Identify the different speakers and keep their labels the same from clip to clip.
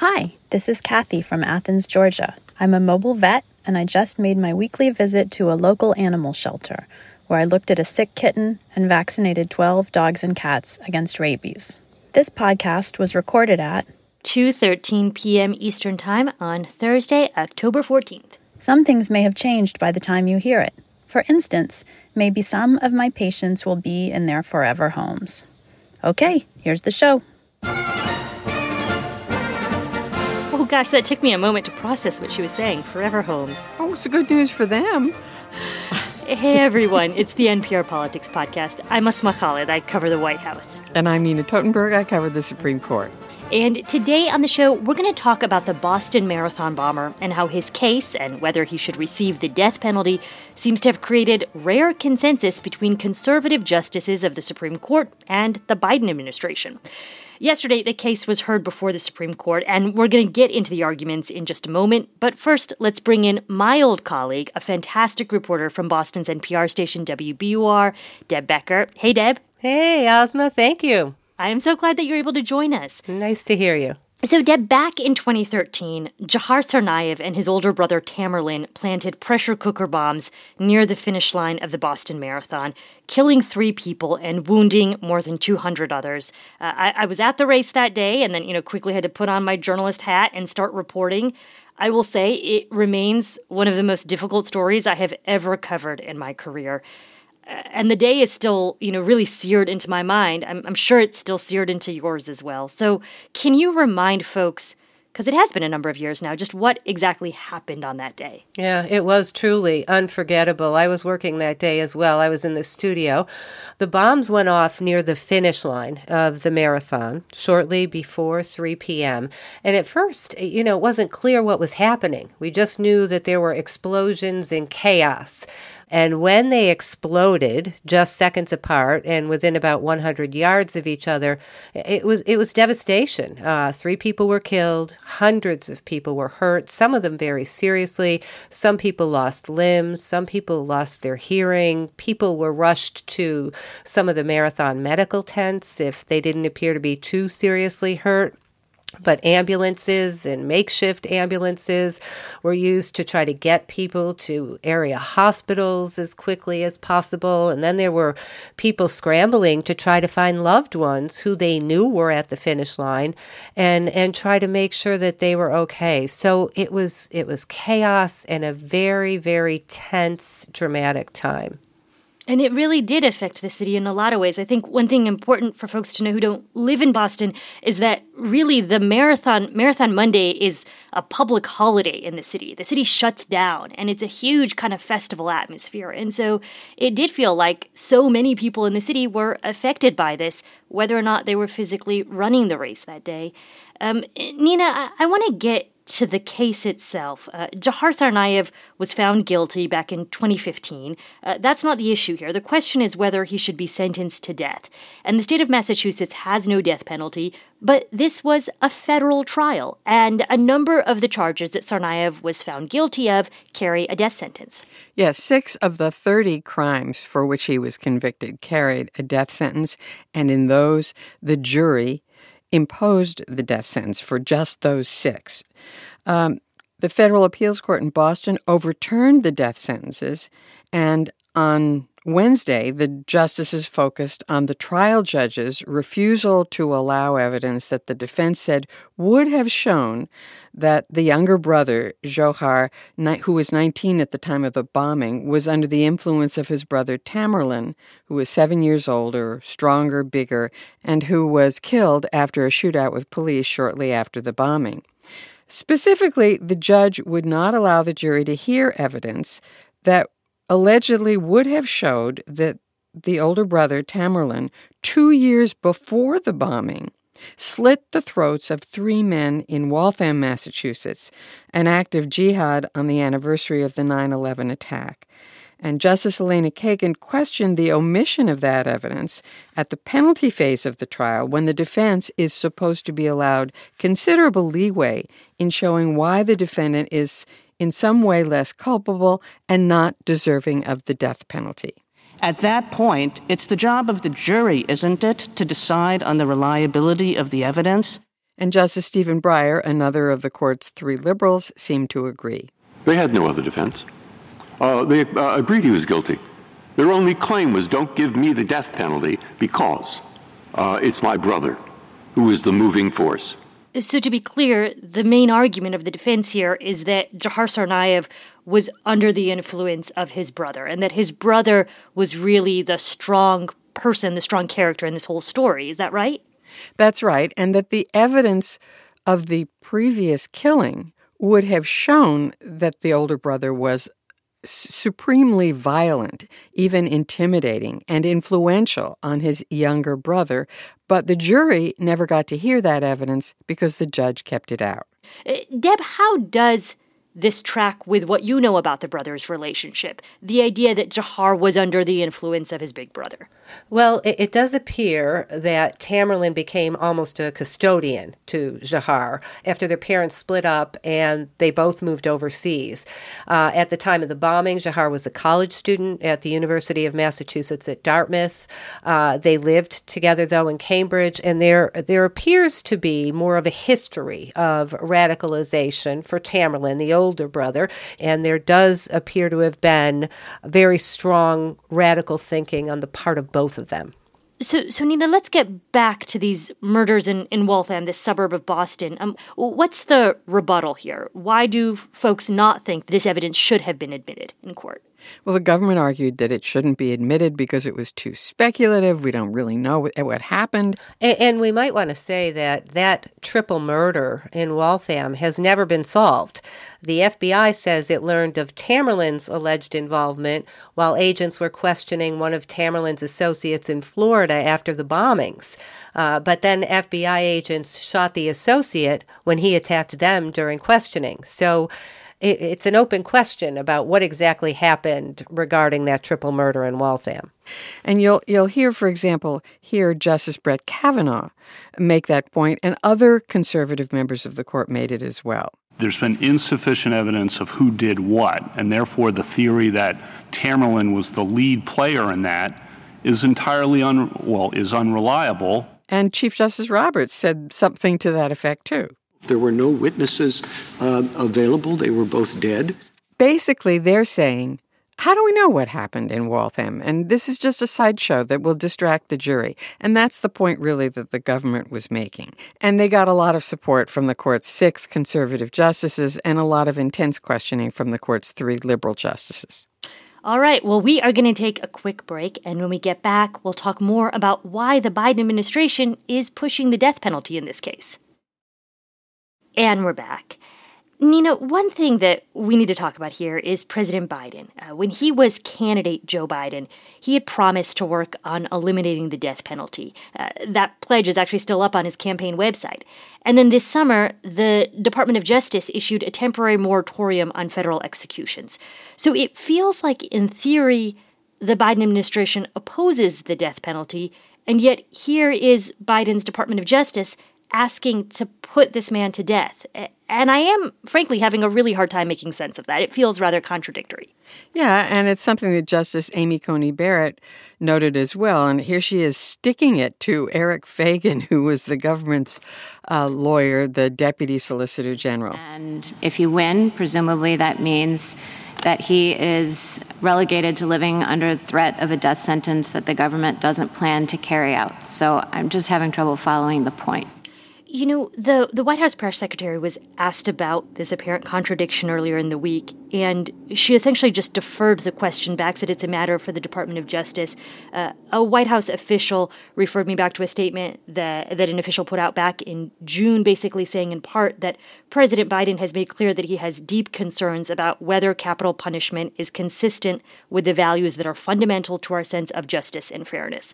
Speaker 1: Hi, this is Kathy from Athens, Georgia. I'm a mobile vet, and I just made my weekly visit to a local animal shelter where I looked at a sick kitten and vaccinated 12 dogs and cats against rabies. This podcast was recorded at
Speaker 2: 2:13 p.m. Eastern Time on Thursday, October 14th.
Speaker 1: Some things may have changed by the time you hear it. For instance, maybe some of my patients will be in their forever homes. Okay, here's the show.
Speaker 2: Gosh, that took me a moment to process what she was saying. Forever homes.
Speaker 3: Oh, it's good news for them.
Speaker 2: Hey everyone, it's the NPR Politics Podcast. I'm Asma Khalid. I cover the White House.
Speaker 3: And I'm Nina Totenberg. I cover the Supreme Court.
Speaker 2: And today on the show, we're going to talk about the Boston Marathon bomber and how his case and whether he should receive the death penalty seems to have created rare consensus between conservative justices of the Supreme Court and the Biden administration. Yesterday, the case was heard before the Supreme Court, and we're going to get into the arguments in just a moment. But first, let's bring in my old colleague, a fantastic reporter from Boston's NPR station WBUR, Deb Becker. Hey, Deb.
Speaker 4: Hey, Asma. thank you.
Speaker 2: I am so glad that you're able to join us.
Speaker 4: Nice to hear you.
Speaker 2: So, Deb, back in 2013, Dzhokhar Tsarnaev and his older brother Tamerlan planted pressure cooker bombs near the finish line of the Boston Marathon, killing three people and wounding more than 200 others. Uh, I, I was at the race that day and then, you know, quickly had to put on my journalist hat and start reporting. I will say it remains one of the most difficult stories I have ever covered in my career and the day is still, you know, really seared into my mind. I'm, I'm sure it's still seared into yours as well. So, can you remind folks, because it has been a number of years now, just what exactly happened on that day?
Speaker 4: Yeah, it was truly unforgettable. I was working that day as well. I was in the studio. The bombs went off near the finish line of the marathon shortly before 3 p.m. And at first, you know, it wasn't clear what was happening. We just knew that there were explosions and chaos. And when they exploded, just seconds apart and within about 100 yards of each other, it was it was devastation. Uh, three people were killed, hundreds of people were hurt. Some of them very seriously. Some people lost limbs. Some people lost their hearing. People were rushed to some of the marathon medical tents if they didn't appear to be too seriously hurt. But ambulances and makeshift ambulances were used to try to get people to area hospitals as quickly as possible. And then there were people scrambling to try to find loved ones who they knew were at the finish line and, and try to make sure that they were okay. So it was, it was chaos and a very, very tense, dramatic time.
Speaker 2: And it really did affect the city in a lot of ways. I think one thing important for folks to know who don't live in Boston is that really the marathon Marathon Monday is a public holiday in the city. The city shuts down and it's a huge kind of festival atmosphere. And so it did feel like so many people in the city were affected by this, whether or not they were physically running the race that day. Um, Nina, I, I want to get to the case itself, uh, Dzhokhar Tsarnaev was found guilty back in 2015. Uh, that's not the issue here. The question is whether he should be sentenced to death. And the state of Massachusetts has no death penalty, but this was a federal trial, and a number of the charges that Tsarnaev was found guilty of carry a death sentence.
Speaker 3: Yes, six of the 30 crimes for which he was convicted carried a death sentence, and in those, the jury imposed the death sentence for just those six. Um, the federal appeals court in Boston overturned the death sentences, and on Wednesday, the justices focused on the trial judge's refusal to allow evidence that the defense said would have shown that the younger brother, Dzhokhar, who was 19 at the time of the bombing, was under the influence of his brother Tamerlan, who was seven years older, stronger, bigger, and who was killed after a shootout with police shortly after the bombing. Specifically, the judge would not allow the jury to hear evidence that allegedly would have showed that the older brother, Tamerlan, two years before the bombing, slit the throats of three men in Waltham, Massachusetts, an act of jihad on the anniversary of the 9 11 attack. And Justice Elena Kagan questioned the omission of that evidence at the penalty phase of the trial when the defense is supposed to be allowed considerable leeway in showing why the defendant is in some way less culpable and not deserving of the death penalty.
Speaker 5: At that point, it's the job of the jury, isn't it, to decide on the reliability of the evidence?
Speaker 3: And Justice Stephen Breyer, another of the court's three liberals, seemed to agree.
Speaker 6: They had no other defense. Uh, they uh, agreed he was guilty. Their only claim was don't give me the death penalty because uh, it's my brother who is the moving force.
Speaker 2: So, to be clear, the main argument of the defense here is that Dzhokhar Tsarnaev was under the influence of his brother, and that his brother was really the strong person, the strong character in this whole story. Is that right?
Speaker 3: That's right. And that the evidence of the previous killing would have shown that the older brother was supremely violent, even intimidating and influential on his younger brother, but the jury never got to hear that evidence because the judge kept it out.
Speaker 2: Uh, Deb, how does this track with what you know about the brothers' relationship? The idea that Dzhokhar was under the influence of his big brother.
Speaker 4: Well, it, it does appear that Tamerlan became almost a custodian to Dzhokhar after their parents split up and they both moved overseas. Uh, at the time of the bombing, Dzhokhar was a college student at the University of Massachusetts at Dartmouth. Uh, they lived together, though, in Cambridge, and there there appears to be more of a history of radicalization for Tamerlan, the older brother, and there does appear to have been very strong radical thinking on the part of both of them.
Speaker 2: So, so Nina, let's get back to these murders in, in Waltham, this suburb of Boston. Um, what's the rebuttal here? Why do folks not think this evidence should have been admitted in court?
Speaker 3: Well, the government argued that it shouldn't be admitted because it was too speculative. We don't really know what, happened.
Speaker 4: And, and, we might want to say that that triple murder in Waltham has never been solved. The FBI says it learned of Tamerlan's alleged involvement while agents were questioning one of Tamerlan's associates in Florida after the bombings. Uh, but then FBI agents shot the associate when he attacked them during questioning. So it, it's an open question about what exactly happened regarding that triple murder in Waltham.
Speaker 3: And you'll you'll hear, for example, hear Justice Brett Kavanaugh make that point, and other conservative members of the court made it as well.
Speaker 7: There's been insufficient evidence of who did what, and therefore the theory that Tamerlan was the lead player in that is entirely un, well is unreliable.
Speaker 3: And Chief Justice Roberts said something to that effect too.
Speaker 8: There were no witnesses uh, available, they were both dead.
Speaker 3: Basically, they're saying, how do we know what happened in Waltham? And this is just a sideshow that will distract the jury. And that's the point, really, that the government was making. And they got a lot of support from the court's six conservative justices and a lot of intense questioning from the court's three liberal justices.
Speaker 2: All right, well, we are going to take a quick break, and when we get back, we'll talk more about why the Biden administration is pushing the death penalty in this case. And we're back. Nina, one thing that we need to talk about here is President Biden. Uh, when he was candidate Joe Biden, he had promised to work on eliminating the death penalty. Uh, that pledge is actually still up on his campaign website. And then this summer, the Department of Justice issued a temporary moratorium on federal executions. So it feels like, in theory, the Biden administration opposes the death penalty, and yet here is Biden's Department of Justice asking to put this man to death. And I am, frankly, having a really hard time making sense of that. It feels rather contradictory.
Speaker 3: Yeah, and it's something that Justice Amy Coney Barrett noted as well. And here she is sticking it to Eric Feigin, who was the government's uh, lawyer, the deputy solicitor general.
Speaker 9: And if you win, presumably that means that he is relegated to living under threat of a death sentence that the government doesn't plan to carry out. So I'm just having trouble following the point.
Speaker 2: You know, the, the White House press secretary was asked about this apparent contradiction earlier in the week, and she essentially just deferred the question back, said it's a matter for the Department of Justice. Uh, a White House official referred me back to a statement that, that an official put out back in June, basically saying in part that President Biden has made clear that he has deep concerns about whether capital punishment is consistent with the values that are fundamental to our sense of justice and fairness.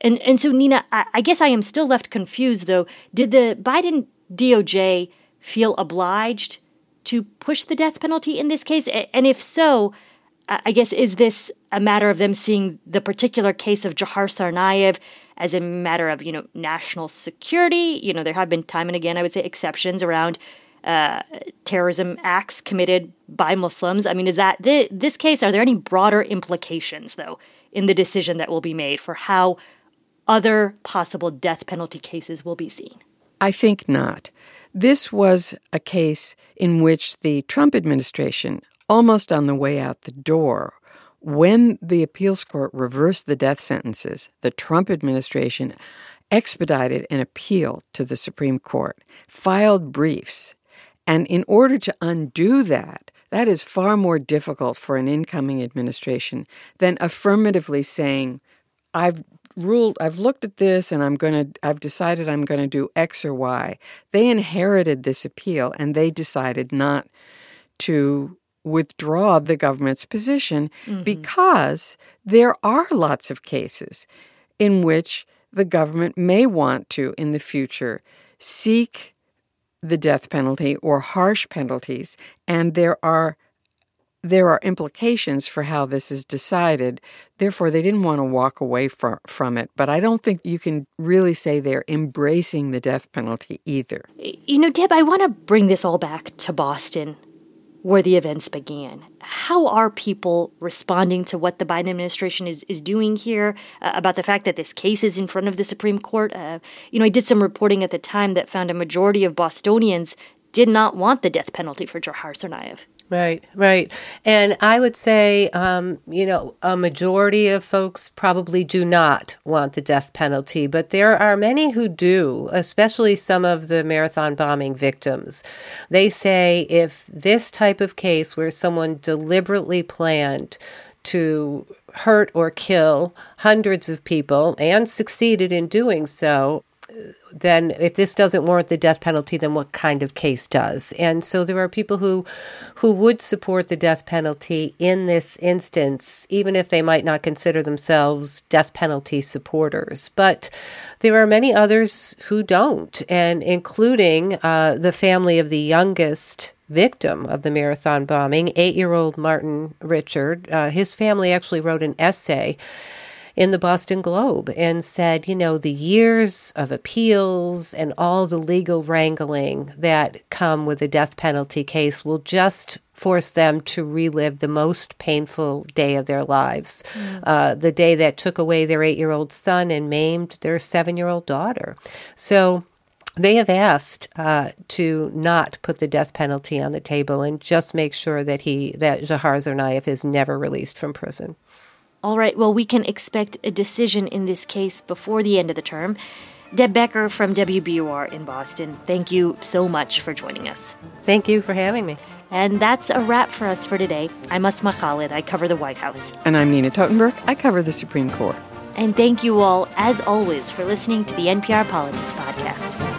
Speaker 2: And and so Nina, I, I guess I am still left confused though. Did the Biden DOJ feel obliged to push the death penalty in this case? And if so, I guess is this a matter of them seeing the particular case of Dzhokhar Tsarnaev as a matter of you know national security? You know there have been time and again I would say exceptions around uh, terrorism acts committed by Muslims. I mean, is that th- this case? Are there any broader implications though in the decision that will be made for how other possible death penalty cases will be seen?
Speaker 3: I think not. This was a case in which the Trump administration, almost on the way out the door, when the appeals court reversed the death sentences, the Trump administration expedited an appeal to the Supreme Court, filed briefs. And in order to undo that, that is far more difficult for an incoming administration than affirmatively saying, I've ruled I've looked at this and I'm going to I've decided I'm going to do X or Y. They inherited this appeal and they decided not to withdraw the government's position mm-hmm. because there are lots of cases in which the government may want to, in the future, seek the death penalty or harsh penalties, and there are there are implications for how this is decided. Therefore, they didn't want to walk away from, from it. But I don't think you can really say they're embracing the death penalty either.
Speaker 2: You know, Deb, I want to bring this all back to Boston where the events began. How are people responding to what the Biden administration is, is doing here uh, about the fact that this case is in front of the Supreme Court? Uh, you know, I did some reporting at the time that found a majority of Bostonians did not want the death penalty for Dzhokhar Tsarnaev.
Speaker 4: Right, right. And I would say, um, you know, a majority of folks probably do not want the death penalty, but there are many who do, especially some of the marathon bombing victims. They say if this type of case where someone deliberately planned to hurt or kill hundreds of people and succeeded in doing so, then if this doesn't warrant the death penalty, then what kind of case does? And so there are people who who would support the death penalty in this instance, even if they might not consider themselves death penalty supporters. But there are many others who don't, and including uh, the family of the youngest victim of the marathon bombing, eight year old Martin Richard. Uh, his family actually wrote an essay in the Boston Globe and said, you know, the years of appeals and all the legal wrangling that come with a death penalty case will just force them to relive the most painful day of their lives mm. uh, the day that took away their eight year old son and maimed their seven year old daughter. So, they have asked uh, to not put the death penalty on the table and just make sure that he that Dzhokhar Tsarnaev is never released from prison.
Speaker 2: All right, well, we can expect a decision in this case before the end of the term. Deb Becker from WBUR in Boston, thank you so much for joining us.
Speaker 4: Thank you for having me.
Speaker 2: And that's a wrap for us for today. I'm Asma Khalid. I cover the White House.
Speaker 3: And I'm Nina Totenberg. I cover the Supreme Court.
Speaker 2: And thank you all, as always, for listening to the NPR Politics Podcast.